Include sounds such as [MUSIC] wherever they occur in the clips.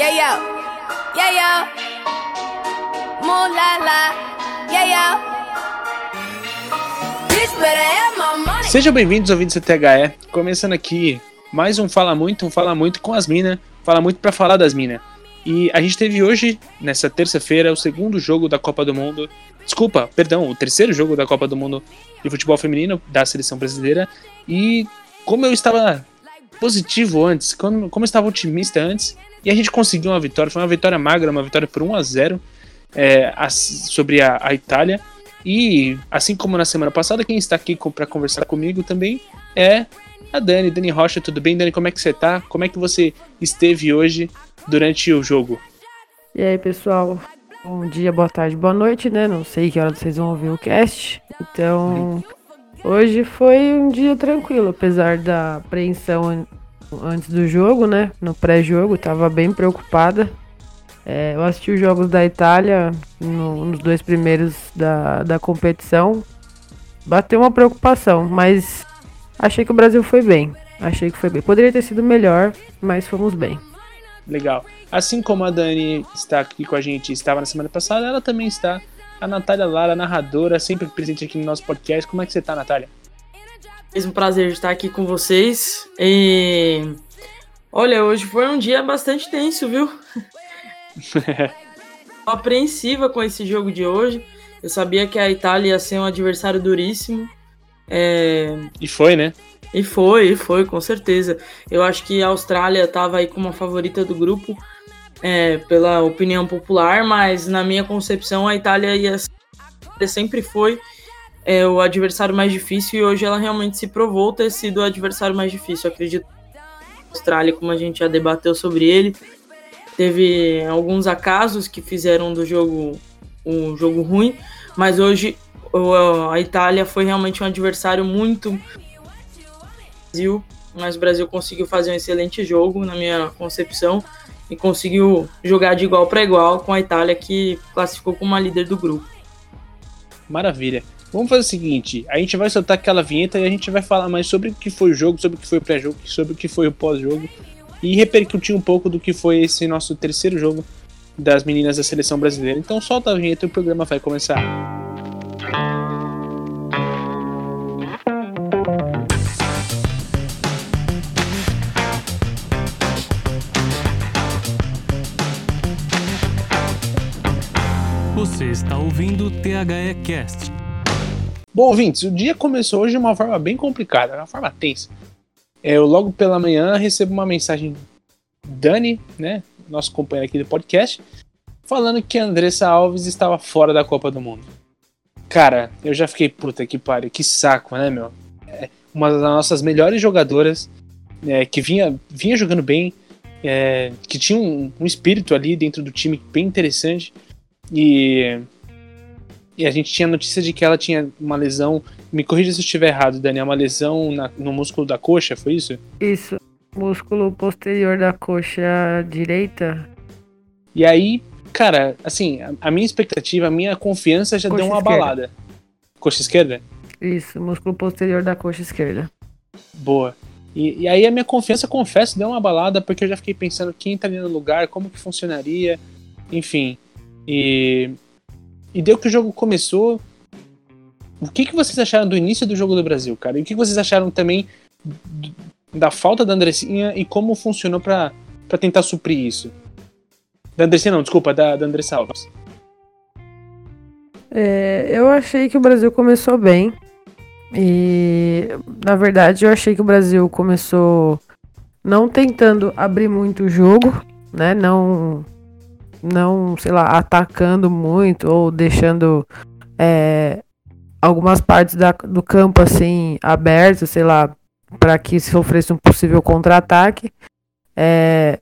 Yeah, yo. Yeah, yo. La la. Yeah, yo. Have my money. Sejam bem-vindos, ouvintes do THE. Começando aqui mais um Fala Muito, um Fala Muito com as minas. Fala Muito pra falar das minas. E a gente teve hoje, nessa terça-feira, o segundo jogo da Copa do Mundo. Desculpa, perdão, o terceiro jogo da Copa do Mundo de futebol feminino da seleção brasileira. E como eu estava positivo antes, como, como eu estava otimista antes, e a gente conseguiu uma vitória, foi uma vitória magra, uma vitória por 1 a 0 é, a- sobre a, a Itália. E assim como na semana passada, quem está aqui para conversar comigo também é a Dani, Dani Rocha, tudo bem? Dani, como é que você tá? Como é que você esteve hoje durante o jogo? E aí, pessoal? Bom dia, boa tarde, boa noite, né? Não sei que hora vocês vão ouvir o cast. Então, hoje foi um dia tranquilo, apesar da apreensão an- antes do jogo, né? No pré-jogo, tava bem preocupada. É, eu assisti os jogos da Itália no- nos dois primeiros da, da competição. Bateu uma preocupação, mas achei que o Brasil foi bem. Achei que foi bem. Poderia ter sido melhor, mas fomos bem. Legal. Assim como a Dani está aqui com a gente, estava na semana passada, ela também está. A Natália Lara, narradora, sempre presente aqui no nosso podcast. Como é que você tá, Natália? Mesmo prazer estar aqui com vocês. E olha, hoje foi um dia bastante tenso, viu? [LAUGHS] Tô apreensiva com esse jogo de hoje. Eu sabia que a Itália ia ser um adversário duríssimo. É, E foi, né? E foi, e foi, com certeza. Eu acho que a Austrália estava aí como a favorita do grupo, é, pela opinião popular, mas na minha concepção a Itália ia sempre foi é, o adversário mais difícil e hoje ela realmente se provou ter sido o adversário mais difícil. Acredito que a Austrália, como a gente já debateu sobre ele, teve alguns acasos que fizeram do jogo um jogo ruim, mas hoje a Itália foi realmente um adversário muito Brasil, mas o Brasil conseguiu fazer um excelente jogo, na minha concepção, e conseguiu jogar de igual para igual com a Itália, que classificou como a líder do grupo. Maravilha. Vamos fazer o seguinte: a gente vai soltar aquela vinheta e a gente vai falar mais sobre o que foi o jogo, sobre o que foi o pré-jogo, sobre o que foi o pós-jogo e repercutir um pouco do que foi esse nosso terceiro jogo das meninas da seleção brasileira. Então solta a vinheta e o programa vai começar. Você está ouvindo o THE Cast. Bom, ouvintes, o dia começou hoje de uma forma bem complicada, uma forma tensa. É, Eu logo pela manhã recebo uma mensagem do Dani, né, nosso companheiro aqui do podcast, falando que a Andressa Alves estava fora da Copa do Mundo. Cara, eu já fiquei puta que pariu, que saco, né, meu? É uma das nossas melhores jogadoras, é, que vinha, vinha jogando bem, é, que tinha um, um espírito ali dentro do time bem interessante e e a gente tinha notícia de que ela tinha uma lesão. Me corrija se eu estiver errado, Dani. É uma lesão na- no músculo da coxa, foi isso? Isso, músculo posterior da coxa direita. E aí, cara, assim, a, a minha expectativa, a minha confiança já Coxa deu uma esquerda. abalada. Coxa esquerda? Isso, músculo posterior da coxa esquerda. Boa. E, e aí a minha confiança, confesso, deu uma abalada, porque eu já fiquei pensando quem entraria no lugar, como que funcionaria, enfim. E, e deu que o jogo começou. O que, que vocês acharam do início do jogo do Brasil, cara? E o que vocês acharam também da falta da Andressinha e como funcionou pra tentar suprir isso? Da Andressinha não, desculpa, da, da Andressa Alves. É, eu achei que o Brasil começou bem. E, na verdade, eu achei que o Brasil começou não tentando abrir muito o jogo, né? Não, não sei lá, atacando muito ou deixando é, algumas partes da- do campo assim abertas, sei lá, para que sofresse um possível contra-ataque. É,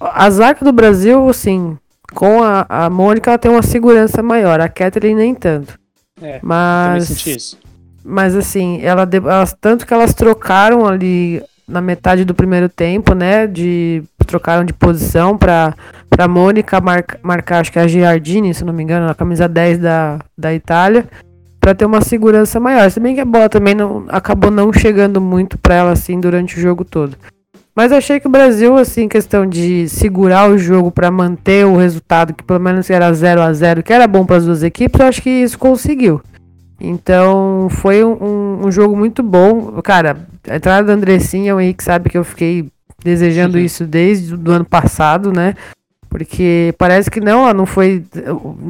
a zaga do Brasil, assim, com a, a Mônica, ela tem uma segurança maior, a Kathleen nem tanto. É, Mas, mas assim, ela, elas, tanto que elas trocaram ali na metade do primeiro tempo, né? De trocaram de posição para para Mônica marca, marcar, acho que é a Giardini, se não me engano, a camisa 10 da, da Itália, para ter uma segurança maior. Se bem que a bola também não acabou não chegando muito para ela assim durante o jogo todo. Mas achei que o Brasil, assim, questão de segurar o jogo para manter o resultado, que pelo menos era 0 a 0 que era bom para as duas equipes, eu acho que isso conseguiu. Então foi um, um, jogo muito bom. Cara, a entrada da Andressinha, o Henrique sabe que eu fiquei desejando uhum. isso desde o ano passado, né? Porque parece que não, ela não foi.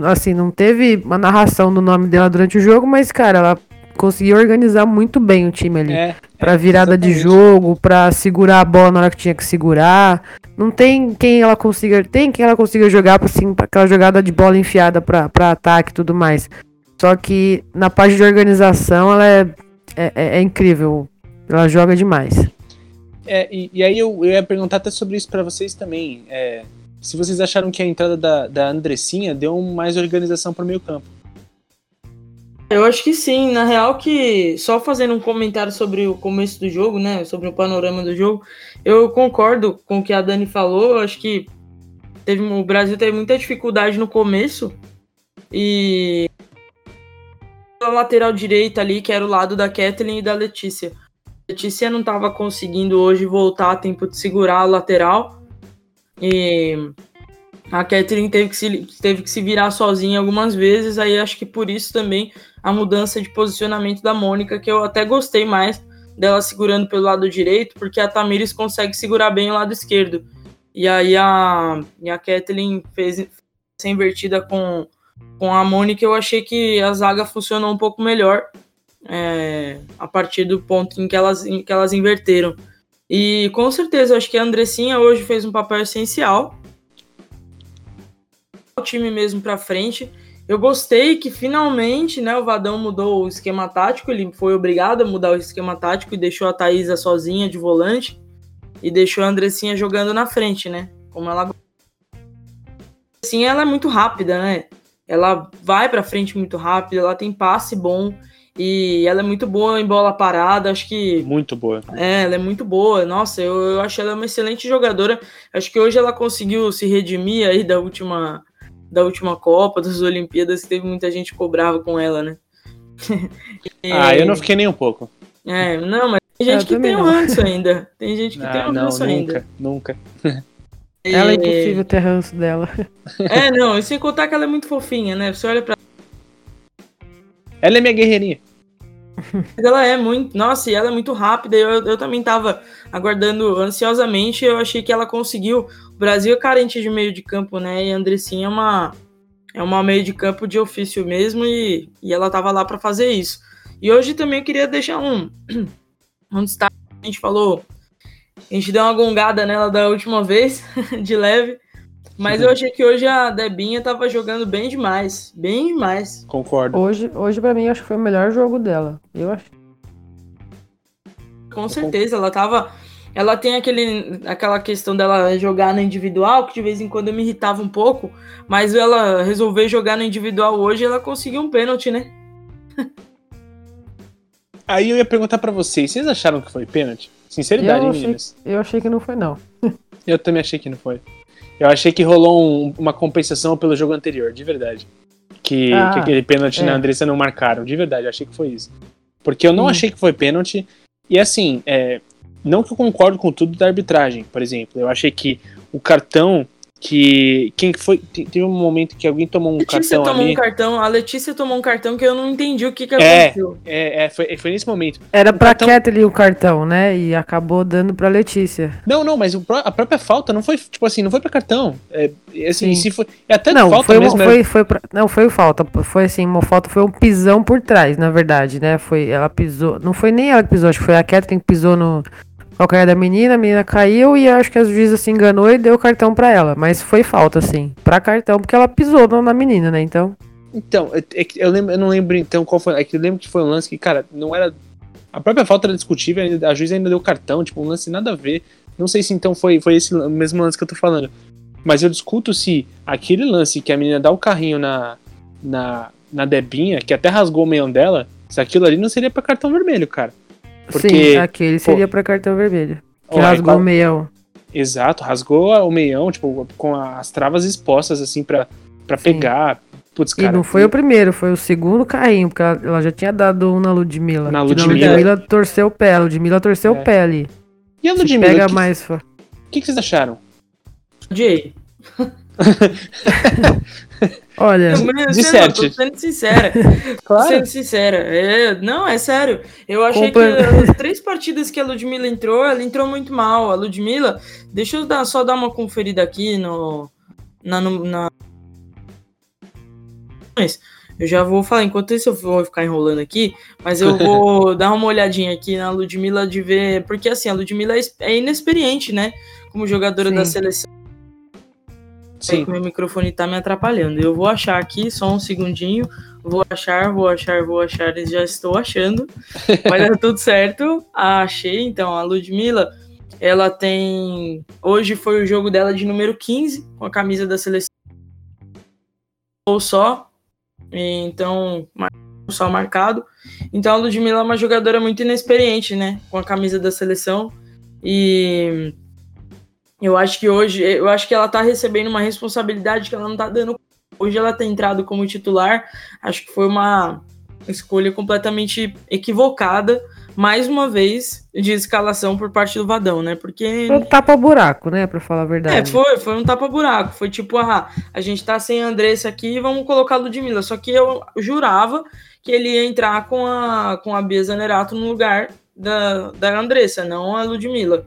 Assim, não teve uma narração do nome dela durante o jogo, mas, cara, ela conseguiu organizar muito bem o time ali. É, pra virada de jogo, pra segurar a bola na hora que tinha que segurar. Não tem quem ela consiga. Tem quem ela consiga jogar assim, pra aquela jogada de bola enfiada pra, pra ataque e tudo mais. Só que na parte de organização ela é, é, é incrível. Ela joga demais. É, e, e, aí eu, eu ia perguntar até sobre isso para vocês também. É, se vocês acharam que a entrada da, da Andressinha deu mais organização para o meio campo. Eu acho que sim. Na real que, só fazendo um comentário sobre o começo do jogo, né? Sobre o panorama do jogo, eu concordo com o que a Dani falou. Eu acho que teve, o Brasil teve muita dificuldade no começo. E a lateral direita ali, que era o lado da Kathleen e da Letícia. Letícia não estava conseguindo hoje voltar a tempo de segurar a lateral. E a Kathleen teve que, se, teve que se virar sozinha algumas vezes. Aí acho que por isso também a mudança de posicionamento da Mônica, que eu até gostei mais dela segurando pelo lado direito, porque a Tamires consegue segurar bem o lado esquerdo. E aí a, e a Kathleen fez essa invertida com com a Mônica eu achei que a zaga funcionou um pouco melhor é, a partir do ponto em que elas, em que elas inverteram. E com certeza, eu acho que a Andressinha hoje fez um papel essencial. O time mesmo para frente. Eu gostei que finalmente né, o Vadão mudou o esquema tático, ele foi obrigado a mudar o esquema tático e deixou a Thaisa sozinha de volante e deixou a Andressinha jogando na frente, né? Como ela. Assim, ela é muito rápida, né? Ela vai para frente muito rápido, ela tem passe bom e ela é muito boa em bola parada. Acho que. Muito boa. É, ela é muito boa. Nossa, eu, eu acho ela uma excelente jogadora. Acho que hoje ela conseguiu se redimir aí da última, da última Copa, das Olimpíadas, que teve muita gente que cobrava com ela, né? [LAUGHS] e... Ah, eu não fiquei nem um pouco. É, não, mas tem gente eu que tem um ranço ainda. Tem gente que ah, tem um não, ranço nunca, ainda. Nunca. Ela é impossível ter ranço dela. [LAUGHS] É, não, e sem contar que ela é muito fofinha, né? Você olha pra. Ela é minha guerreirinha. Ela é muito. Nossa, e ela é muito rápida. Eu, eu também tava aguardando ansiosamente. Eu achei que ela conseguiu. O Brasil é carente de meio de campo, né? E a Andressinha é uma, é uma meio de campo de ofício mesmo. E, e ela tava lá para fazer isso. E hoje também eu queria deixar um, [CLEARS THROAT] um destaque. A gente falou a gente deu uma gongada nela da última [LAUGHS] vez, de leve. Mas eu achei que hoje a Debinha tava jogando bem demais. Bem demais. Concordo. Hoje, hoje para mim, acho que foi o melhor jogo dela. Eu acho. Com certeza, ela tava. Ela tem aquele, aquela questão dela jogar no individual, que de vez em quando eu me irritava um pouco, mas ela resolver jogar no individual hoje, ela conseguiu um pênalti, né? [LAUGHS] Aí eu ia perguntar para vocês, vocês acharam que foi pênalti? Sinceridade, eu achei, meninas. Eu achei que não foi, não. eu também achei que não foi. Eu achei que rolou um, uma compensação pelo jogo anterior, de verdade. Que, ah, que aquele pênalti é. na Andressa não marcaram, de verdade, eu achei que foi isso. Porque eu não hum. achei que foi pênalti. E assim, é, não que eu concordo com tudo da arbitragem, por exemplo. Eu achei que o cartão que quem foi teve um momento que alguém tomou um Letícia cartão tomou ali. um cartão, a Letícia tomou um cartão que eu não entendi o que, que é, aconteceu. É, é, foi, foi nesse momento. Era para cartão... Kathleen o cartão, né? E acabou dando para Letícia. Não, não, mas a própria falta não foi tipo assim, não foi para cartão. É, assim, Sim. se foi, é até não, falta foi, mesmo. Foi, era... foi pra, não foi falta, foi assim, uma falta foi um pisão por trás, na verdade, né? Foi ela pisou, não foi nem ela que pisou, acho que foi a Kathleen que pisou no calcanhar da menina, a menina caiu e acho que a juíza se enganou e deu cartão para ela. Mas foi falta, assim. Pra cartão, porque ela pisou na menina, né? Então. Então, é, é eu, lembro, eu não lembro então qual foi. É que eu lembro que foi um lance que, cara, não era. A própria falta era discutível, a juíza ainda deu cartão, tipo, um lance nada a ver. Não sei se então foi, foi esse mesmo lance que eu tô falando. Mas eu discuto se aquele lance que a menina dá o carrinho na, na, na Debinha, que até rasgou o meião dela, se aquilo ali não seria para cartão vermelho, cara. Porque, Sim, aquele seria para cartão vermelho. Que ó, rasgou o meião. Exato, rasgou o meião, tipo, com as travas expostas, assim, pra, pra pegar. Putz, cara, e não foi e... o primeiro, foi o segundo carrinho, porque ela, ela já tinha dado um na Ludmilla. Na Ludmilla. Na Ludmilla torceu o pé, a Ludmilla torceu é. o pé ali. E a Se Ludmilla, pega o que, mais. fã. que, que vocês acharam? Odiei. [LAUGHS] [LAUGHS] Olha, eu [LAUGHS] Tô sendo sincera. Tô sendo sincera. É, não, é sério. Eu achei Compa- que as três partidas que a Ludmilla entrou, ela entrou muito mal. A Ludmilla, deixa eu dar, só dar uma conferida aqui no. Na, no- na... Mas Eu já vou falar, enquanto isso eu vou ficar enrolando aqui, mas eu [LAUGHS] vou dar uma olhadinha aqui na Ludmilla de ver. Porque assim, a Ludmilla é é inexperiente, né? Como jogadora Sim. da seleção. Sim. que meu microfone tá me atrapalhando. Eu vou achar aqui, só um segundinho. Vou achar, vou achar, vou achar. e Já estou achando. [LAUGHS] Vai dar tudo certo. Ah, achei. Então, a Ludmilla, ela tem. Hoje foi o jogo dela de número 15, com a camisa da seleção. Ou só. Então, só marcado. Então, a Ludmilla é uma jogadora muito inexperiente, né? Com a camisa da seleção. E eu acho que hoje, eu acho que ela tá recebendo uma responsabilidade que ela não tá dando. Hoje ela tem entrado como titular. Acho que foi uma escolha completamente equivocada, mais uma vez, de escalação por parte do Vadão, né? Porque foi um tapa-buraco, né? Pra falar a é, verdade. foi, foi um tapa-buraco. Foi tipo, ah, a gente tá sem a Andressa aqui, vamos colocar a Ludmilla. Só que eu jurava que ele ia entrar com a, com a Bia Zanerato no lugar da, da Andressa, não a Ludmilla.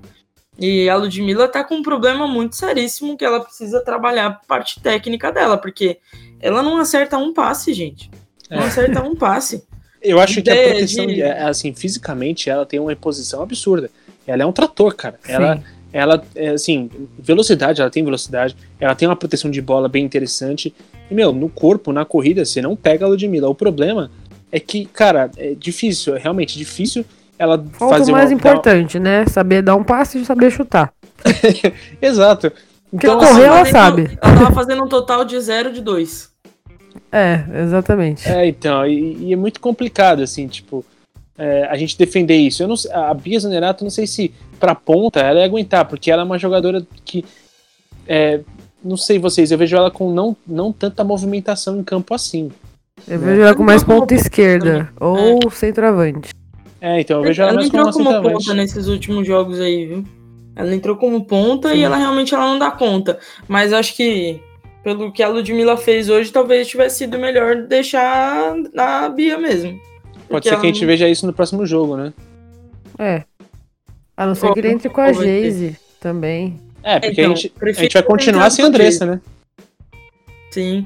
E a Ludmilla tá com um problema muito seríssimo que ela precisa trabalhar a parte técnica dela, porque ela não acerta um passe, gente. Não É. acerta um passe. [LAUGHS] Eu acho que a proteção, de- de- assim, fisicamente, ela tem uma imposição absurda. Ela é um trator, cara. Ela, Sim. ela, é, assim, velocidade, ela tem velocidade, ela tem uma proteção de bola bem interessante. E, meu, no corpo, na corrida, você não pega a Ludmilla. O problema é que, cara, é difícil, é realmente difícil ela Falta fazer o mais uma, importante, né? Saber dar um passe e saber chutar. [LAUGHS] Exato. Porque Então, correr ela fazendo- sabe. Ela tava fazendo um total de 0 de 2. É, exatamente. É, então, e, e é muito complicado, assim, tipo, é, a gente defender isso. Eu não a Bia Zanerato, não sei se pra ponta ela ia aguentar, porque ela é uma jogadora que, é, não sei vocês, eu vejo ela com não, não tanta movimentação em campo assim. Eu vejo ela com mais ponta esquerda. É. Ou centroavante. É, então eu vejo ela Ela mais como entrou como centroavante. ponta nesses últimos jogos aí, viu? Ela entrou como ponta Sim. e ela realmente ela não dá conta. Mas acho que, pelo que a Ludmilla fez hoje, talvez tivesse sido melhor deixar na Bia mesmo. Pode ser que a gente não- veja isso no próximo jogo, né? É. A não ser que ele entre com a? Geise também. É, porque Então, a, gente, a gente vai continuar sem a Andressa, né? Sim.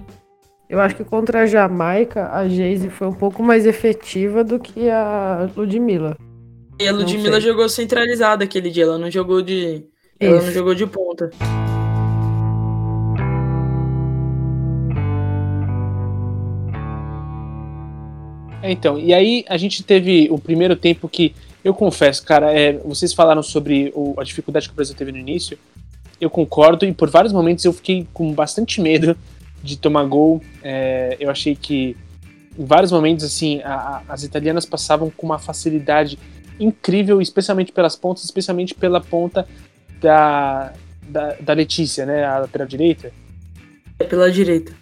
Eu acho que contra a Jamaica, a Geise foi um pouco mais efetiva do que a Ludmilla. E a Ludmilla jogou centralizada aquele dia, ela não jogou de. Ela não Isso. jogou de ponta. É, então, e aí a gente teve o primeiro tempo que, eu confesso, cara, é, vocês falaram sobre o- a dificuldade que o Brasil teve no início, eu concordo, e por vários momentos eu fiquei com bastante medo de tomar gol. É, eu achei que em vários momentos, assim, a- a- as italianas passavam com uma facilidade incrível, especialmente pelas pontas, especialmente pela ponta da, da, da Letícia, né, a lateral direita. É pela direita.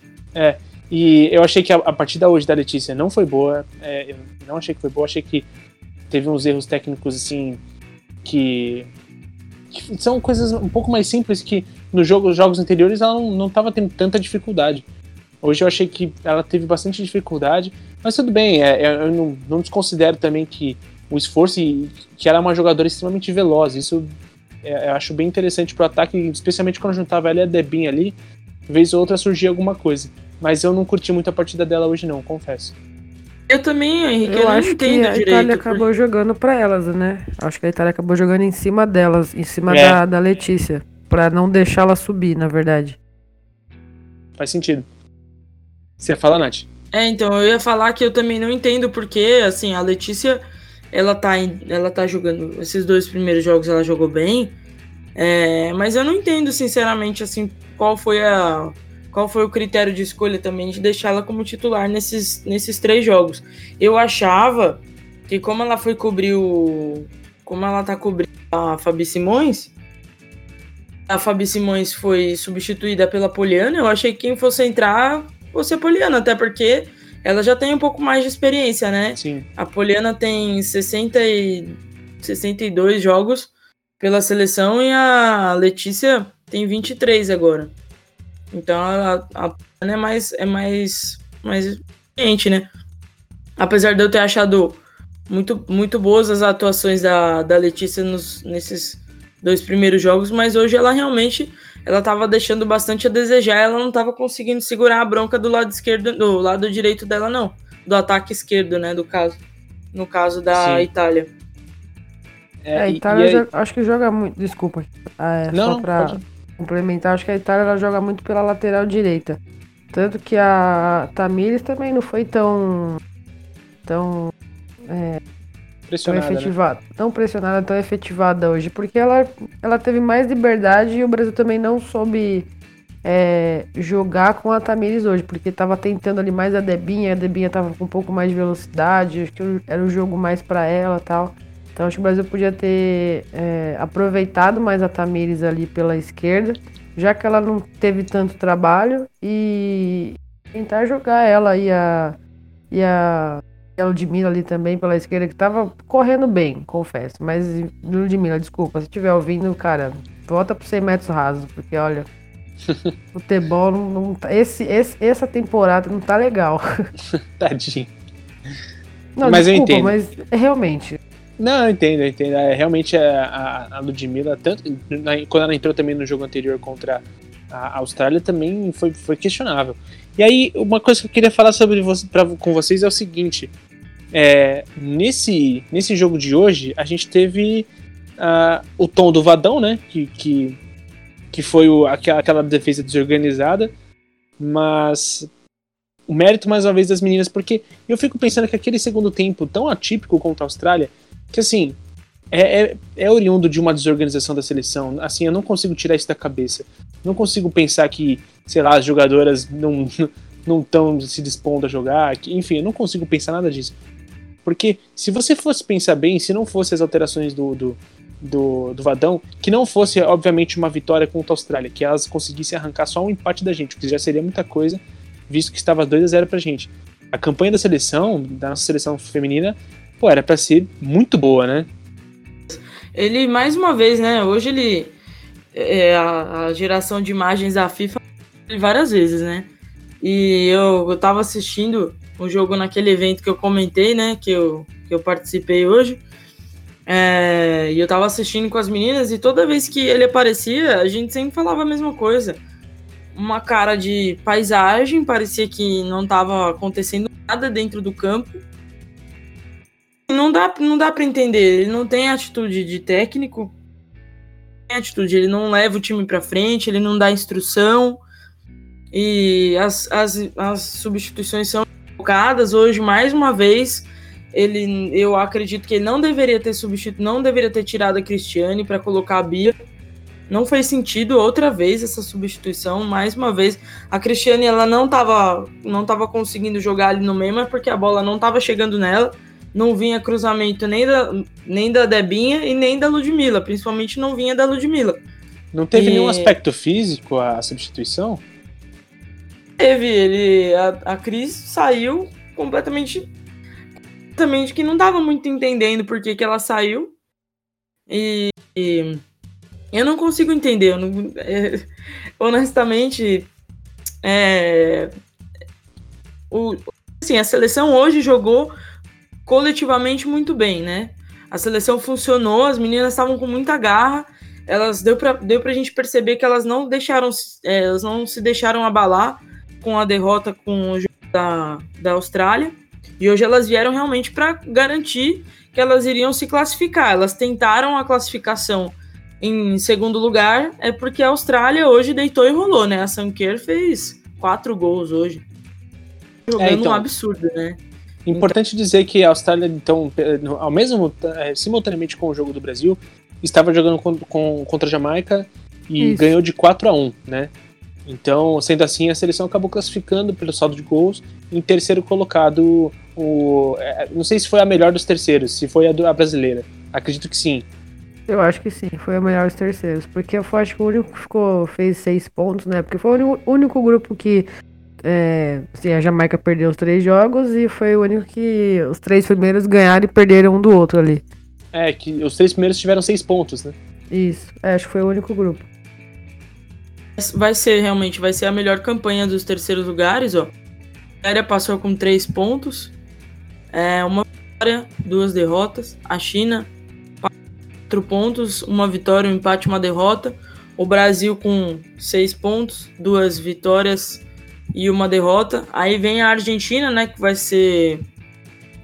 E eu achei que a, a partida hoje da Letícia não foi boa. é, eu não achei que foi boa. Achei que teve uns erros técnicos assim que, que são coisas um pouco mais simples que nos jogos, jogos anteriores ela não, não tava tendo tanta dificuldade. Hoje eu achei que ela teve bastante dificuldade, mas tudo bem. é, é, eu não, não desconsidero também que o esforço e que ela é uma jogadora extremamente veloz. Isso é, eu acho bem interessante pro ataque, especialmente quando juntava ela e a Debinha ali, vez ou outra surgia alguma coisa. Mas eu não curti muito a partida dela hoje, não, confesso. Eu também, Henrique, eu, Eu acho que a direito. Itália acabou jogando pra elas, né? Acho que a Itália acabou jogando em cima delas, em cima É. da, da Letícia. Pra não deixá-la subir, na verdade. Faz sentido. Você ia falar, Nath? É, então, eu ia falar que eu também não entendo porque, assim, a Letícia, ela tá, ela tá jogando, esses dois primeiros jogos ela jogou bem, é, mas eu não entendo, sinceramente, assim, qual foi a, qual foi o critério de escolha também de deixá-la como titular nesses, nesses três jogos. Eu achava que como ela foi cobrir o, como ela tá cobrindo a Fabi Simões, a Fabi Simões foi substituída pela Poliana, eu achei que quem fosse entrar fosse a Poliana, até porque ela já tem um pouco mais de experiência, né? Sim. A Poliana tem 60 e 62 jogos pela seleção e a Letícia tem 23 agora. Então a, a Ana é mais é mais mais experiente, né? Apesar de eu ter achado muito, muito boas as atuações da, da Letícia nos, nesses dois primeiros jogos, mas hoje ela realmente ela estava deixando bastante a desejar, ela não estava conseguindo segurar a bronca do lado esquerdo, do lado direito dela não, do ataque esquerdo, né, do caso, no caso da Sim. Itália. É, a e- Itália e aí- jo- acho que joga muito. Desculpa. É, Não, só pode. complementar, acho que a Itália ela joga muito pela lateral direita. Tanto que a Tamires também não foi tão. tão. tão Pressionada, né? efetivada. Tão pressionada, tão efetivada hoje. Porque ela, ela teve mais liberdade e o Brasil também não soube é, jogar com a Tamires hoje. Porque tava tentando ali mais a Debinha, a Debinha tava com um pouco mais de velocidade, acho que era o jogo mais pra ela tal. Então acho que o Brasil podia ter é, aproveitado mais a Tamires ali pela esquerda, já que ela não teve tanto trabalho, e tentar jogar ela e a, e a, a Ludmilla ali também pela esquerda, que tava correndo bem, confesso. Mas, Ludmilla, desculpa, se estiver ouvindo, cara, volta pro 100 metros rasos, porque olha, [LAUGHS] futebol não, não tá, esse, esse, essa temporada não tá legal. [LAUGHS] Tadinho. Não, Mas eu desculpa, entendo. mas realmente, Não, eu entendo, eu entendo. É, realmente a, a, a Ludmilla, tanto, na- quando ela entrou também no jogo anterior contra a Austrália, também foi, foi questionável. E aí, uma coisa que eu queria falar sobre você, pra, com vocês é o seguinte: é, nesse, nesse jogo de hoje, a gente teve ah, o tom do Vadão, né? Que, que, que foi o, aquela, aquela defesa desorganizada, mas o mérito mais uma vez das meninas, porque eu fico pensando que aquele segundo tempo tão atípico contra a Austrália que assim, é, é, é oriundo de uma desorganização da seleção. Assim, eu não consigo tirar isso da cabeça. Não consigo pensar que, sei lá, as jogadoras não [LAUGHS] não estão se dispondo a jogar. Que, enfim, eu não consigo pensar nada disso. Porque se você fosse pensar bem, se não fosse as alterações do, do, do, do Vadão, que não fosse, obviamente, uma vitória contra a Austrália, que elas conseguissem arrancar só um empate da gente, o que já seria muita coisa, visto que estava 2 a 0 pra gente. A campanha da seleção, da nossa seleção feminina, pô, era pra ser muito boa, né? Ele, mais uma vez, né? Hoje ele. É, a, a geração de imagens da FIFA várias vezes, né? E eu, eu tava assistindo o jogo naquele evento que eu comentei, né? Que eu, que eu participei hoje. É, e eu tava assistindo com as meninas e toda vez que ele aparecia, a gente sempre falava a mesma coisa. Uma cara de paisagem, parecia que não tava acontecendo nada dentro do campo. Não dá, não dá para entender. Ele não tem atitude de técnico, tem atitude. Ele não leva o time para frente, ele não dá instrução. E as, as, as substituições são focadas. Hoje, mais uma vez, ele, eu acredito que ele não deveria ter substituído, não deveria ter tirado a Cristiane para colocar a Bia. Não fez sentido outra vez essa substituição. Mais uma vez, a Cristiane ela não estava não tava conseguindo jogar ali no meio, mas porque a bola não estava chegando nela não vinha cruzamento nem da, nem da Debinha e nem da Ludmilla, principalmente não vinha da Ludmilla. Não teve E- nenhum aspecto físico a substituição? Teve, ele, a, a Cris saiu completamente, completamente que não tava muito entendendo por que, que ela saiu. E, e eu não consigo entender, eu não- é, honestamente, é, o, assim, a seleção hoje jogou coletivamente muito bem, né? A seleção funcionou, as meninas estavam com muita garra, elas deu pra, deu pra gente perceber que elas não deixaram, é, elas não se deixaram abalar com a derrota com o jogo da, da Austrália. E hoje elas vieram realmente para garantir que elas iriam se classificar. Elas tentaram a classificação em segundo lugar, é porque a Austrália hoje deitou e rolou, né? A Sanker fez quatro gols hoje. Jogando então. um absurdo, né? Importante dizer que a Austrália, então, ao mesmo eh, simultaneamente com o jogo do Brasil, estava jogando com, com- contra a Jamaica e Isso. ganhou de 4 a 1 né? Então, sendo assim, a seleção acabou classificando pelo saldo de gols. Em terceiro colocado, o, eh, não sei se foi a melhor dos terceiros, se foi a, do- a brasileira. Acredito que sim. Eu acho que sim, foi a melhor dos terceiros. Porque eu acho que o único que ficou, fez seis pontos, né? Porque foi o único, único grupo que. É, assim, a Jamaica perdeu os três jogos e foi o único que os três primeiros ganharam e perderam um do outro ali. É, que os três primeiros tiveram seis pontos, né? Isso. É, acho que foi o único grupo. Vai ser realmente, vai ser a melhor campanha dos terceiros lugares, ó. A passou com três pontos. É, uma vitória, duas derrotas. A China, quatro pontos, uma vitória, um empate, uma derrota. O Brasil com seis pontos, duas vitórias e uma derrota. Aí vem a Argentina, né, que vai ser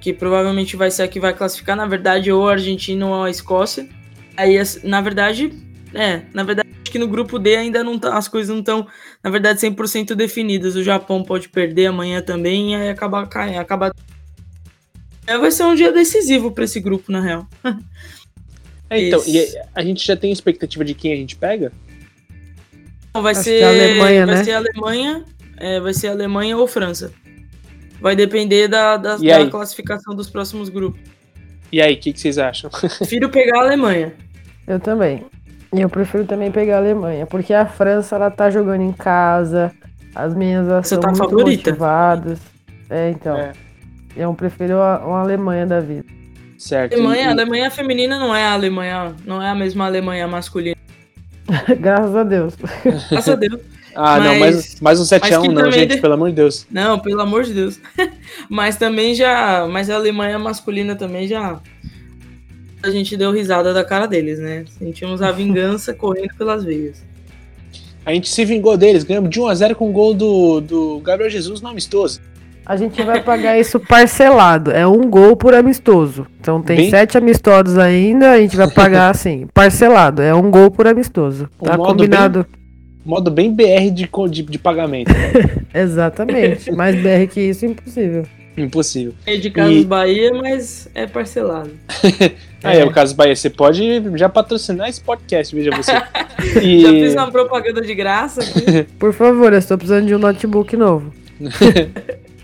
que provavelmente vai ser a que vai classificar, na verdade, ou a Argentina ou a Escócia. Aí, na verdade, é, na verdade, que no grupo D ainda não tá, as coisas não estão, na verdade, 100% definidas. O Japão pode perder amanhã também e aí acabar caindo, acabar é, vai ser um dia decisivo para esse grupo, na real. É, então, e a gente já tem expectativa de quem a gente pega? Vai Acho ser a Alemanha, vai né? ser a Alemanha, é, vai ser Alemanha ou França. Vai depender da, da, da classificação dos próximos grupos. E aí, o que, que, vocês acham? [LAUGHS] Prefiro pegar a Alemanha. Eu também. Eu prefiro também pegar a Alemanha, porque a França ela tá jogando em casa, as minhas Você tá muito favorita. motivadas. É, então. É. Eu prefiro uma Alemanha da vida. Certo. Alemanha, e... a Alemanha feminina não é a Alemanha, não é a mesma Alemanha masculina. [LAUGHS] Graças a Deus. Graças a Deus. [LAUGHS] Ah, mas, não, mais, mais um 7x1 não, gente, de... pelo amor de Deus. Não, pelo amor de Deus. [LAUGHS] mas também já. Mas a Alemanha masculina também já. A gente deu risada da cara deles, né? Sentimos a vingança [LAUGHS] correndo pelas veias. A gente se vingou deles, ganhamos de 1x0 com o gol do, do Gabriel Jesus no amistoso. A gente vai pagar isso parcelado. É um gol por amistoso. Então tem Bem... sete amistosos ainda, a gente vai pagar [LAUGHS] assim, parcelado. É um gol por amistoso. Tá combinado. Bem modo bem BR de, de, de pagamento. [LAUGHS] Exatamente. Mais BR que isso, impossível. Impossível. É de Casas e... Bahia, mas é parcelado. ah, [LAUGHS] é. é, o Casas Bahia. Você pode já patrocinar esse podcast, veja você. [LAUGHS] E... Já fiz uma propaganda de graça aqui. [LAUGHS] Por favor, eu estou precisando de um notebook novo.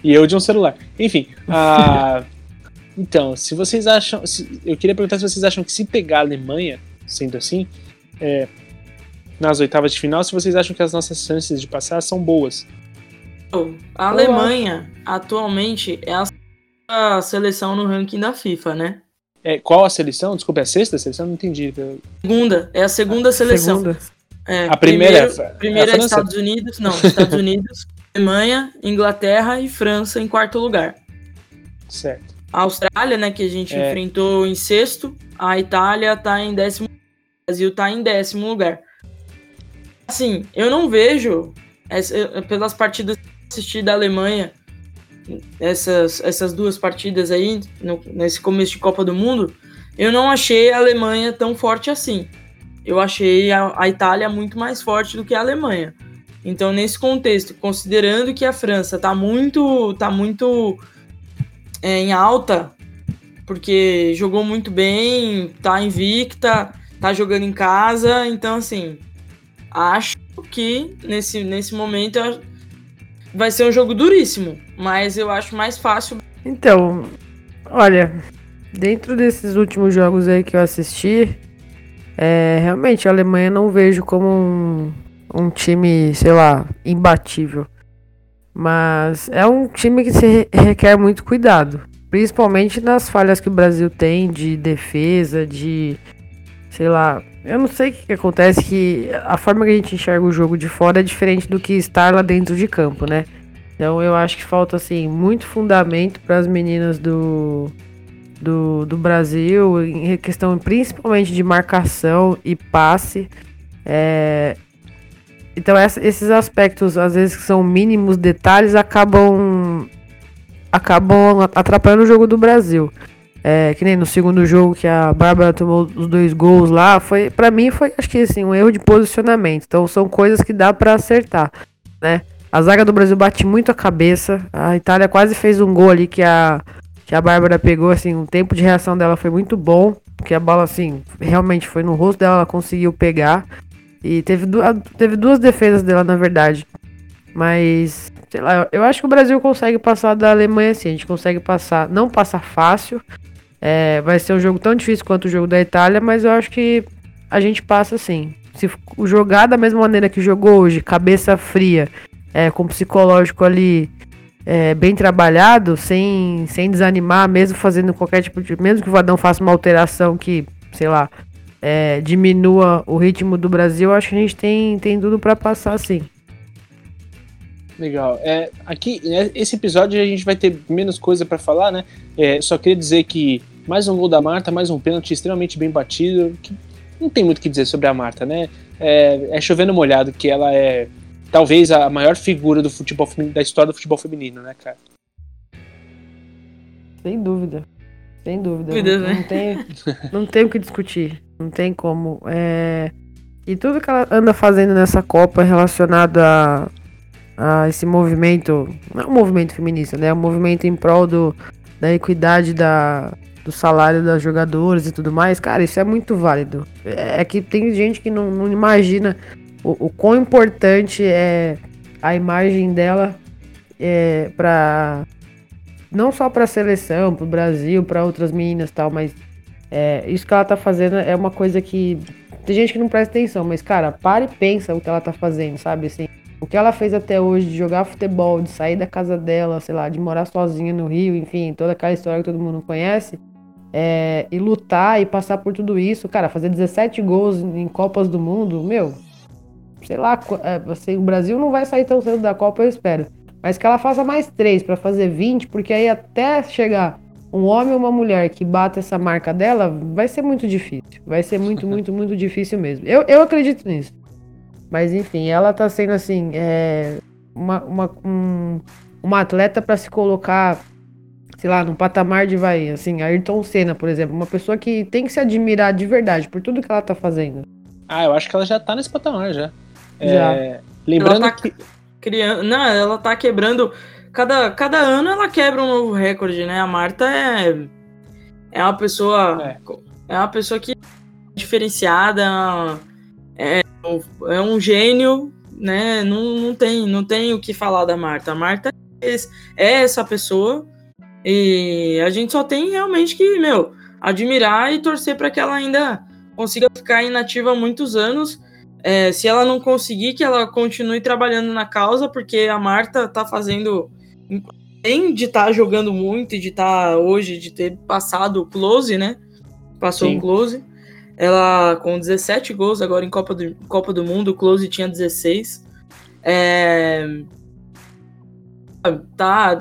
e eu de um celular. Enfim, uh... então, se vocês acham. Se... Eu queria perguntar se vocês acham que se pegar a Alemanha, sendo assim, é, nas oitavas de final, se vocês acham que as nossas chances de passar são boas. A Alemanha atualmente é a seleção no ranking da FIFA, né? É, qual a seleção? Desculpa, é a sexta seleção? Não entendi. Segunda, é a segunda seleção. Segunda. É, a primeira, primeiro, é, é, Estados Unidos, não, Estados Unidos, [LAUGHS] Alemanha, Inglaterra e França em quarto lugar. Certo. A Austrália, né, que a gente é. enfrentou em sexto, a Itália tá em décimo, o Brasil tá em décimo lugar. Assim, eu não vejo, pelas partidas que assisti da Alemanha, essas, essas duas partidas aí, no, nesse começo de Copa do Mundo, eu não achei a Alemanha tão forte assim. Eu achei a, a Itália muito mais forte do que a Alemanha. Então, nesse contexto, considerando que a França está muito, tá muito é, em alta, porque jogou muito bem, tá invicta, tá jogando em casa, então assim, acho que nesse, nesse momento vai ser um jogo duríssimo, mas eu acho mais fácil. Então, olha, dentro desses últimos jogos aí que eu assisti, é, realmente a Alemanha não vejo como um, um time, sei lá, imbatível. Mas é um time que se requer muito cuidado. Principalmente nas falhas que o Brasil tem de defesa, de. Sei lá, eu não sei o que, que, acontece, que a forma que a gente enxerga o jogo de fora é diferente do que estar lá dentro de campo, né? Então eu acho que falta, assim, muito fundamento para as meninas do, do, do Brasil, em questão principalmente de marcação e passe. É... Então essa, esses aspectos, às vezes que são mínimos detalhes, acabam acabam atrapalhando o jogo do Brasil. É, que nem no segundo jogo que a Bárbara tomou os dois gols lá, foi para mim foi acho que assim, um erro de posicionamento. Então são coisas que dá para acertar, né? A zaga do Brasil bate muito a cabeça. A Itália quase fez um gol ali que a que a Bárbara pegou assim, o tempo de reação dela foi muito bom, porque a bola assim, realmente foi no rosto dela, ela conseguiu pegar. E teve, du teve duas defesas dela, na verdade. Mas, sei lá, eu acho que o Brasil consegue passar da Alemanha assim. A gente consegue passar, não passar fácil, é, vai ser um jogo tão difícil quanto o jogo da Itália, mas eu acho que a gente passa sim. Se jogar da mesma maneira que jogou hoje, cabeça fria, é, com psicológico ali é, bem trabalhado, sem, sem desanimar, mesmo fazendo qualquer tipo de. Mesmo que o Vadão faça uma alteração que, sei lá, é, diminua o ritmo do Brasil, acho que a gente tem, tem tudo para passar sim. Legal. É, aqui, né, esse episódio a gente vai ter menos coisa para falar, né? É, só queria dizer que mais um gol da Marta, mais um pênalti extremamente bem batido. Que não tem muito o que dizer sobre a Marta, né? É, é chovendo molhado que ela é talvez a maior figura do futebol da história do futebol feminino, né, cara? Sem dúvida. Sem dúvida. Dúvida, não, né? não, tem, não tem o que discutir. Não tem como. É... E tudo que ela anda fazendo nessa Copa relacionado a, a esse movimento. Não é um movimento feminista, né? É um movimento em prol do, da equidade da, do salário das jogadoras e tudo mais. Cara, isso é muito válido. É, é que tem gente que não, não imagina o, o quão importante é a imagem dela é, para não só para a seleção, para o Brasil, para outras meninas tal, mas é, isso que ela tá fazendo é uma coisa que tem gente que não presta atenção, mas cara, para e pensa o que ela tá fazendo, sabe assim. O que ela fez até hoje de jogar futebol, de sair da casa dela, sei lá, de morar sozinha no Rio, enfim, toda aquela história que todo mundo conhece, é, e lutar e passar por tudo isso, cara, fazer 17 gols em Copas do Mundo, meu, sei lá, é, assim, o Brasil não vai sair tão cedo da Copa, eu espero. Mas que ela faça mais três para fazer 20, porque aí até chegar um homem ou uma mulher que bata essa marca dela, vai ser muito difícil. Vai ser muito, muito, muito difícil mesmo. Eu, eu acredito nisso. Mas enfim, ela tá sendo assim, é, uma, uma, um, uma atleta para se colocar, sei lá, num patamar de vai, assim, Ayrton Senna, por exemplo, uma pessoa que tem que se admirar de verdade por tudo que ela tá fazendo. Ah, eu acho que ela já tá nesse patamar já. Já. É, lembrando Ela tá que criando. Não, ela tá quebrando. Cada, cada ano ela quebra um novo recorde, né? A Marta é. É uma pessoa. É. É, uma pessoa que é diferenciada. É, um gênio, né? Não, não, tem, não tem o que falar da Marta. A Marta é esse- é essa pessoa. E a gente só tem realmente que, meu, admirar e torcer para que ela ainda consiga ficar inativa há muitos anos. É, se ela não conseguir, que ela continue trabalhando na causa, porque a Marta tá fazendo. Além de estar jogando muito e de estar hoje, de ter passado o close, né? Passou Sim. o close. Ela com 17 gols agora em Copa do, Copa do Mundo, o close tinha 16. É, tá,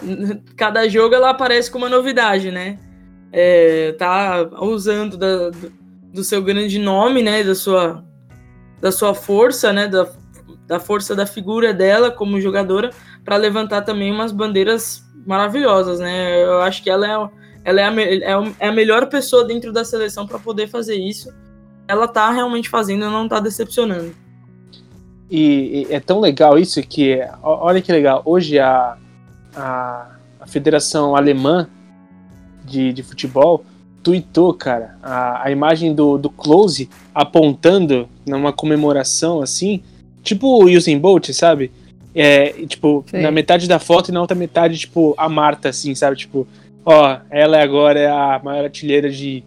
cada jogo ela aparece com uma novidade, né? É, tá usando da- do, seu grande nome, né? Da sua, da sua força, né? Da, da força da figura dela como jogadora para levantar também umas bandeiras maravilhosas, né? Eu acho que ela é, ela é, a, é é a melhor pessoa dentro da seleção para poder fazer isso. Ela tá realmente fazendo e não tá decepcionando. E, e é tão legal isso que, olha que legal, hoje a, a, a Federação Alemã de, de Futebol tweetou, cara, a, a imagem do, do Close apontando numa comemoração assim, tipo o Usain Bolt, sabe? É, tipo, Sei. na metade da foto e na outra metade, tipo, a Marta, assim, sabe? Tipo, ó, ela agora é a maior artilheira de,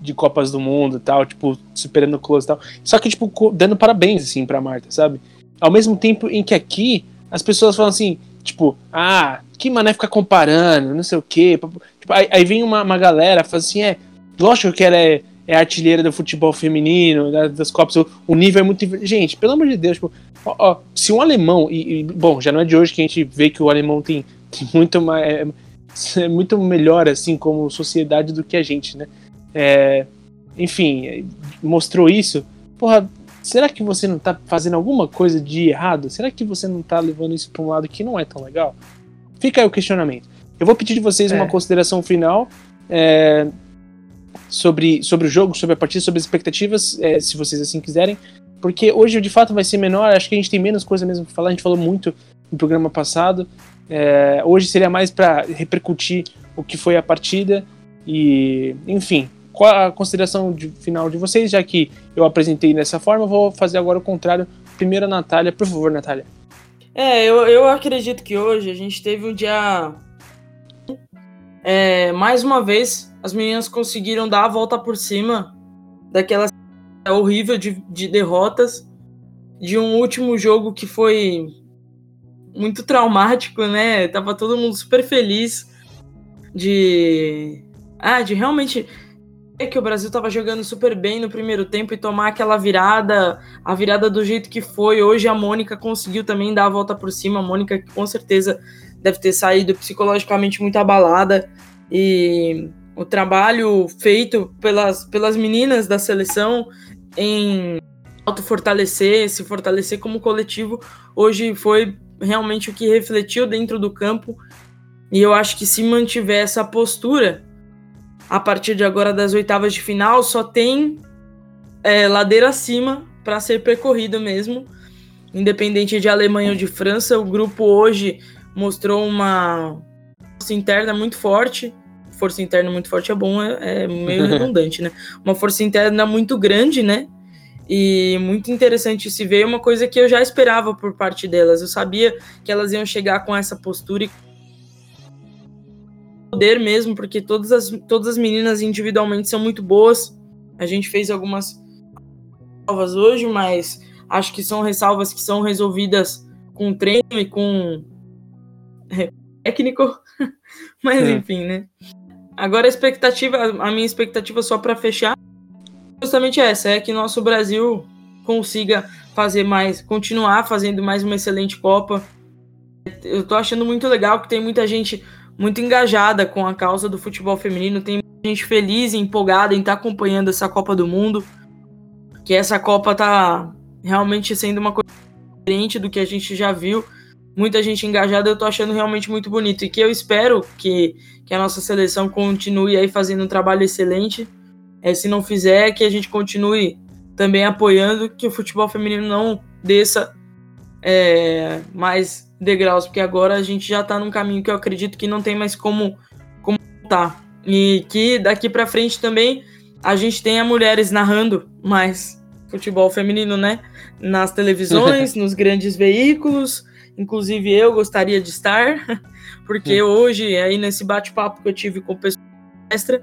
de Copas do Mundo e tal, tipo, superando o Close e tal. Só que, tipo, dando parabéns, assim, pra Marta, sabe? Ao mesmo tempo em que aqui as pessoas falam assim, tipo, ah, que mané ficar comparando, não sei o quê. Tipo, aí, aí vem uma, uma galera fala assim, é, lógico que ela é, é artilheira do futebol feminino, da- das Copas, o, o nível é muito. Gente, pelo amor de Deus, tipo, ó, ó, se um alemão, e, e, bom, já não é de hoje que a gente vê que o alemão tem, tem [LAUGHS] muito mais. É, é muito melhor, assim, como sociedade do que a gente, né? É, enfim, mostrou isso. Porra, será que você não tá fazendo alguma coisa de errado? Será que você não tá levando isso pra um lado que não é tão legal? Fica aí o questionamento. Eu vou pedir de vocês É. uma consideração final é, sobre, sobre o jogo, sobre a partida, sobre as expectativas, é, se vocês assim quiserem. Porque hoje de fato vai ser menor, acho que a gente tem menos coisa mesmo pra falar, a gente falou muito no programa passado. É, hoje seria mais para repercutir o que foi a partida e, enfim, a consideração de- final de vocês, já que eu apresentei dessa forma, vou fazer agora o contrário. Primeiro a Natália, por favor, Natália. É, eu, eu acredito que hoje a gente teve um dia. É, mais uma vez, as meninas conseguiram dar a volta por cima daquela horrível de, de derrotas, de um último jogo que foi muito traumático, né? Tava todo mundo super feliz de. Ah, de realmente é que o Brasil estava jogando super bem no primeiro tempo e tomar aquela virada, a virada do jeito que foi. Hoje a Mônica conseguiu também dar a volta por cima. A Mônica, que com certeza deve ter saído psicologicamente muito abalada. E o trabalho feito pelas, pelas meninas da seleção em auto-fortalecer, se fortalecer como coletivo, hoje foi realmente o que refletiu dentro do campo. E eu acho que se mantiver essa postura, a partir de agora das oitavas de final, só tem é, ladeira acima para ser percorrido mesmo. Independente de Alemanha ou de França, o grupo hoje mostrou uma força interna muito forte. Força interna muito forte é bom, é, é meio [LAUGHS] redundante, né? Uma força interna muito grande, né? E muito interessante se ver uma coisa que eu já esperava por parte delas. Eu sabia que elas iam chegar com essa postura e poder mesmo, porque todas as, todas as meninas individualmente são muito boas. A gente fez algumas ressalvas hoje, mas acho que são ressalvas que são resolvidas com treino e com técnico. [LAUGHS] mas é. enfim, né? Agora a expectativa, a minha expectativa só para fechar justamente essa, é que nosso Brasil consiga fazer mais, continuar fazendo mais uma excelente Copa. Eu tô achando muito legal que tem muita gente muito engajada com a causa do futebol feminino, tem gente feliz e empolgada em estar tá acompanhando essa Copa do Mundo, que essa Copa tá realmente sendo uma coisa diferente do que a gente já viu. Muita gente engajada, eu tô achando realmente muito bonito e que eu espero que, que a nossa seleção continue aí fazendo um trabalho excelente é, se não fizer, que a gente continue também apoiando que o futebol feminino não desça é, mais degraus, porque agora a gente já está num caminho que eu acredito que não tem mais como como tá e que daqui para frente também a gente tenha mulheres narrando mais futebol feminino, né? Nas televisões, [LAUGHS] nos grandes veículos. Inclusive eu gostaria de estar, [LAUGHS] porque hoje aí nesse bate-papo que eu tive com o pessoal extra,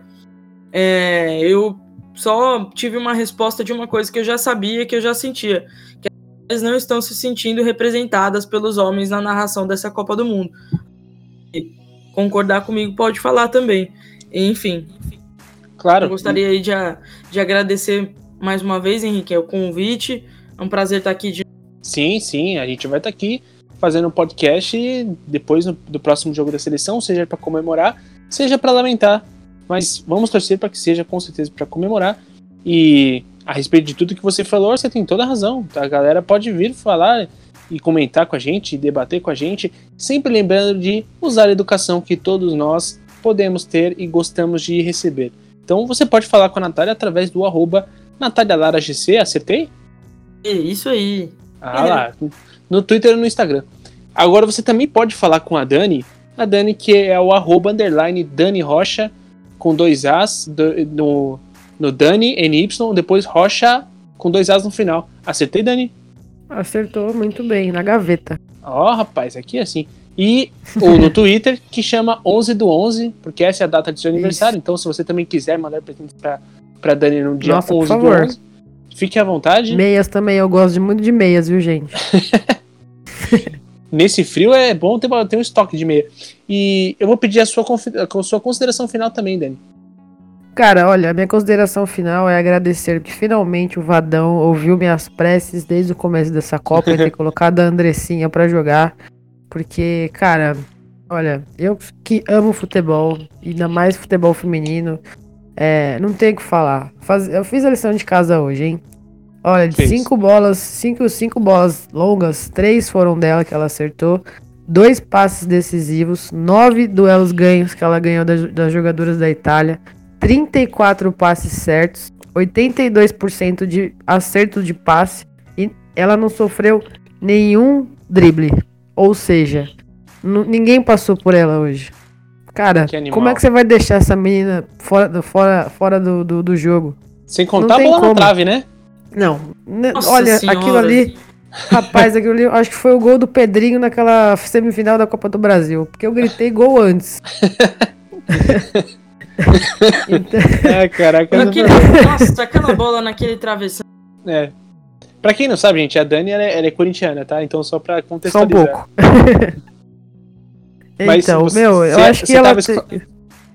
é, eu só tive uma resposta de uma coisa que eu já sabia, que eu já sentia, que elas não estão se sentindo representadas pelos homens na narração dessa Copa do Mundo. E concordar comigo pode falar também. Enfim. Claro. Eu gostaria de, de agradecer mais uma vez, Henrique, o convite. É um prazer estar aqui. De... Sim, sim, a gente vai estar aqui fazendo um podcast depois do próximo jogo da seleção, seja para comemorar, seja para lamentar mas vamos torcer para que seja com certeza para comemorar. E a respeito de tudo que você falou, você tem toda a razão. Tá? A galera pode vir falar e comentar com a gente, debater com a gente, sempre lembrando de usar a educação que todos nós podemos ter e gostamos de receber. Então você pode falar com a Natália através do arroba NataliaLaraGC, acertei? É isso aí. Ah lá, no Twitter e no Instagram. Agora você também pode falar com a Dani, a Dani que é o arroba underline Dani Rocha, com dois As do, no, no Dani, NY, depois Rocha com dois As no final. Acertei, Dani? Acertou muito bem, na gaveta. Ó, oh, rapaz, aqui é assim. E o no [LAUGHS] Twitter, que chama 11 do 11, porque essa é a data de seu aniversário. Isso. Então, se você também quiser mandar presente pra, pra Dani no dia Nossa, 11 do 11, fique à vontade. Meias também, eu gosto muito de meias, viu, gente? [LAUGHS] nesse frio é bom ter, ter um estoque de meia. E eu vou pedir a sua, a sua consideração final também, Dani. Cara, olha, a minha consideração final é agradecer que finalmente o Vadão ouviu minhas preces desde o começo dessa Copa e ter [LAUGHS] colocado a Andressinha para jogar. Porque, cara, olha, eu que amo futebol, ainda mais futebol feminino, é, não tem o que falar. Faz, eu fiz a lição de casa hoje, hein? Olha, de cinco bolas, cinco, cinco bolas longas, três foram dela que ela acertou. Dois passes decisivos, nove duelos ganhos que ela ganhou das, das jogadoras da Itália, 34 passes certos, 82% de acerto de passe e ela não sofreu nenhum drible. Ou seja, ninguém passou por ela hoje. Cara, como é que você vai deixar essa menina fora, fora, fora do, do, do jogo? Sem contar a bola como. na trave, né? Não. Nossa olha, senhora. aquilo ali. Rapaz, aquilo ali, acho que foi o gol do Pedrinho naquela semifinal da Copa do Brasil. Porque eu gritei gol antes. [LAUGHS] então... É, caraca. Naquele, nossa, aquela bola naquele travessão. É. Pra quem não sabe, gente, a Dani ela é, ela é corintiana, tá? Então só pra contextualizar. Só um pouco. [LAUGHS] Mas então, você, meu, eu acho que ela. Te...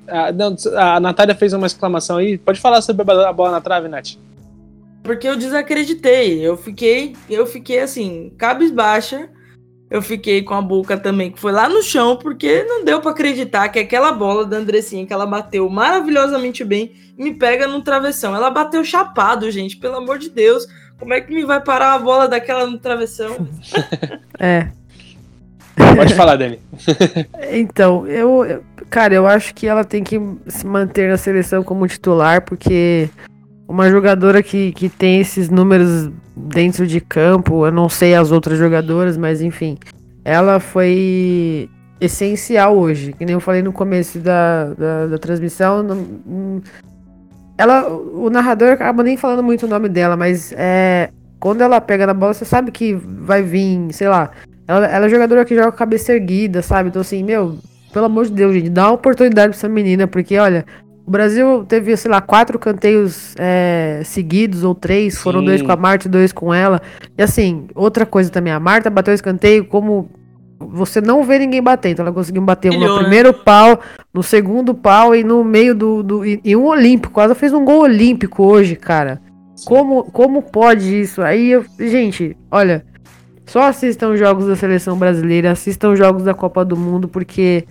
A, não, a Natália fez uma exclamação aí. Pode falar sobre a bola na trave, Nath? Porque eu desacreditei. Eu fiquei, eu fiquei assim, cabisbaixa. Eu fiquei com a boca também, que foi lá no chão, porque não deu para acreditar que aquela bola da Andressinha, que ela bateu maravilhosamente bem, me pega no travessão. Ela bateu chapado, gente, pelo amor de Deus. Como é que me vai parar a bola daquela no travessão? [LAUGHS] É. Pode falar, Dani. [LAUGHS] Então, eu, eu- cara, eu acho que ela tem que se manter na seleção como titular, porque uma jogadora que, que tem esses números dentro de campo, eu não sei as outras jogadoras, mas enfim, ela foi essencial hoje. Que nem eu falei no começo da, da, da transmissão. não- ela, o narrador acaba nem falando muito o nome dela, mas é, quando ela pega na bola, você sabe que vai vir, sei lá, ela, ela é jogadora que joga cabeça erguida, sabe? Então, assim, meu, pelo amor de Deus, gente, dá uma oportunidade pra essa menina, porque, olha, o Brasil teve, sei lá, quatro canteios é, seguidos, ou três, foram Sim. dois com a Marta e dois com ela. E, assim, outra coisa também, a Marta bateu o escanteio como você não vê ninguém bater, então ela conseguiu bater no né? primeiro pau, no segundo pau e no meio do. do e, e um olímpico. Ela fez um gol olímpico hoje, cara. Como, como pode isso? Aí, eu, gente, olha, só assistam os jogos da seleção brasileira, assistam os jogos da Copa do Mundo, porque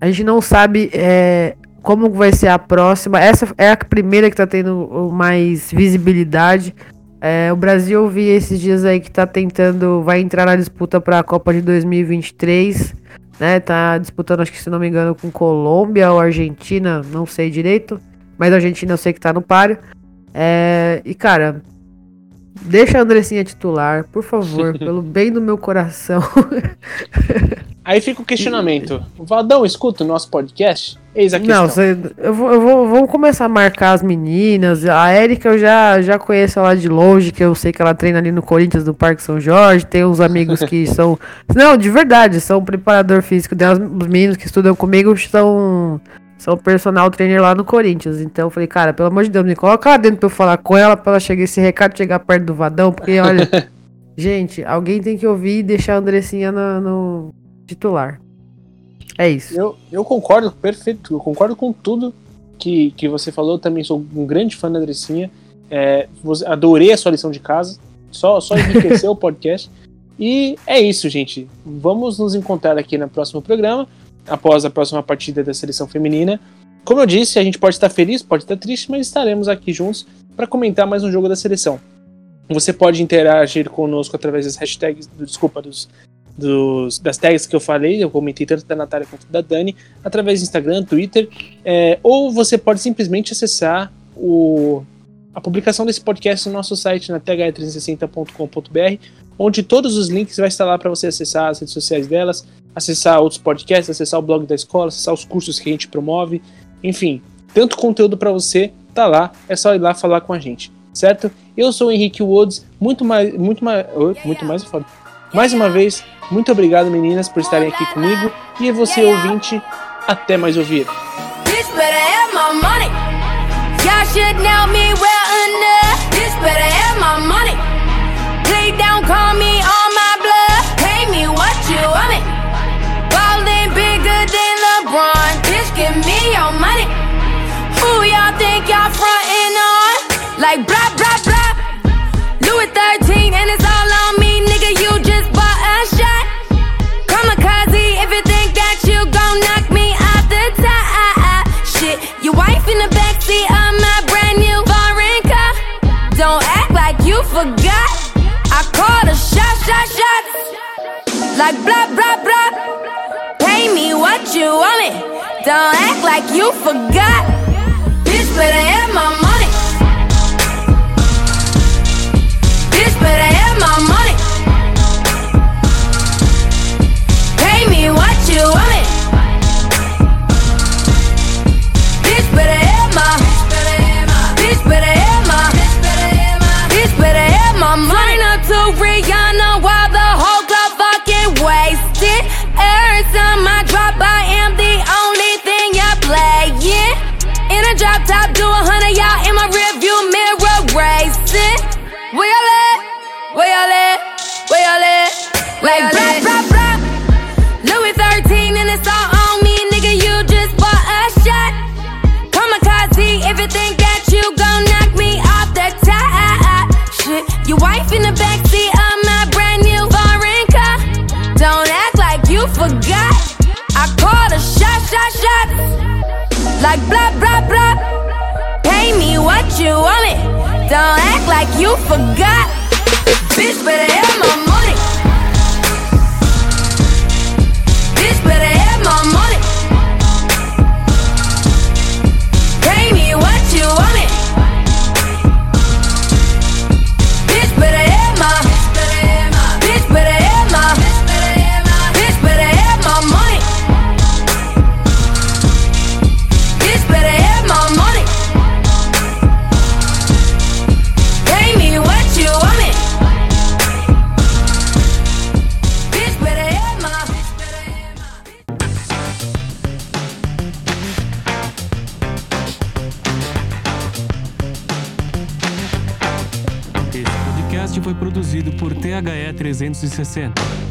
a gente não sabe é, como vai ser a próxima. Essa é a primeira que tá tendo mais visibilidade. É, o Brasil eu vi esses dias aí que tá tentando, vai entrar na disputa para a Copa de 2023, né? Tá disputando, acho que se não me engano, com Colômbia ou Argentina, não sei direito, mas a Argentina eu sei que tá no páreo. É, e cara, deixa a Andressinha titular, por favor, [LAUGHS] pelo bem do meu coração. [LAUGHS] Aí fica o questionamento. O Valdão escuta o nosso podcast? Eis a questão. Não, cê- eu vou, eu vou, vamos começar a marcar as meninas. A Érica eu já, já conheço ela de longe, que eu sei que ela treina ali no Corinthians do Parque São Jorge. Tem uns amigos que [LAUGHS] são. Não, de verdade, são preparador físico delas. Os meninos que estudam comigo são, são personal trainer lá no Corinthians. Então eu falei, cara, pelo amor de Deus, me coloca lá dentro pra eu falar com ela, pra ela chegar esse recado chegar perto do Vadão, porque olha. [LAUGHS] gente, alguém tem que ouvir e deixar a Andressinha no, no titular. É isso. Eu, eu concordo, perfeito. Eu concordo com tudo que, que você falou. Eu também sou um grande fã da Andressinha. É, você- adorei a sua lição de casa. Só, só enriqueceu [LAUGHS] o podcast. E é isso, gente. Vamos nos encontrar aqui no próximo programa, após a próxima partida da seleção feminina. Como eu disse, a gente pode estar feliz, pode estar triste, mas estaremos aqui juntos para comentar mais um jogo da seleção. Você pode interagir conosco através das hashtags, desculpa, dos, dos- das tags que eu falei, eu comentei tanto da Natália quanto da Dani, através do Instagram, Twitter, é, ou você pode simplesmente acessar o, a publicação desse podcast no nosso site na th360.com.br, onde todos os links vai estar lá para você acessar as redes sociais delas, acessar outros podcasts, acessar o blog da escola, acessar os cursos que a gente promove, enfim, tanto conteúdo para você tá lá, é só ir lá falar com a gente, certo? Eu sou o Henrique Woods, muito mais, muito mais, muito mais foda. Mais uma vez, muito obrigado meninas por estarem aqui comigo. e você ouvinte, até mais ouvir. Bitch better have my money. Y'all should know me think y'all frontin' on? Like blah blah blah. Louis 13 and it's all on me, nigga. You just bought a shot. Kamikaze if you think that you gon' knock me off the top. Shit, your wife in the backseat of my brand new foreign car. Don't act like you forgot. I called a shot, shot, shots. Like blah, blah, blah. Pay me what you want it. Don't act like you forgot. Bitch, better have my money. Bitch, better have my money. Pay me what you want like blah, blah, blah. Louis 13 and it's all on me, nigga. You just bought a shot. Kamikaze, if you think that you gon' knock me off the top. Shit, your wife in the backseat of my brand new foreign car. Don't act like you forgot. I called a shot, shot, shot. Like blah, blah, blah. Pay me what you want it. Don't act like you forgot. Bitch, better have my money. THE 360.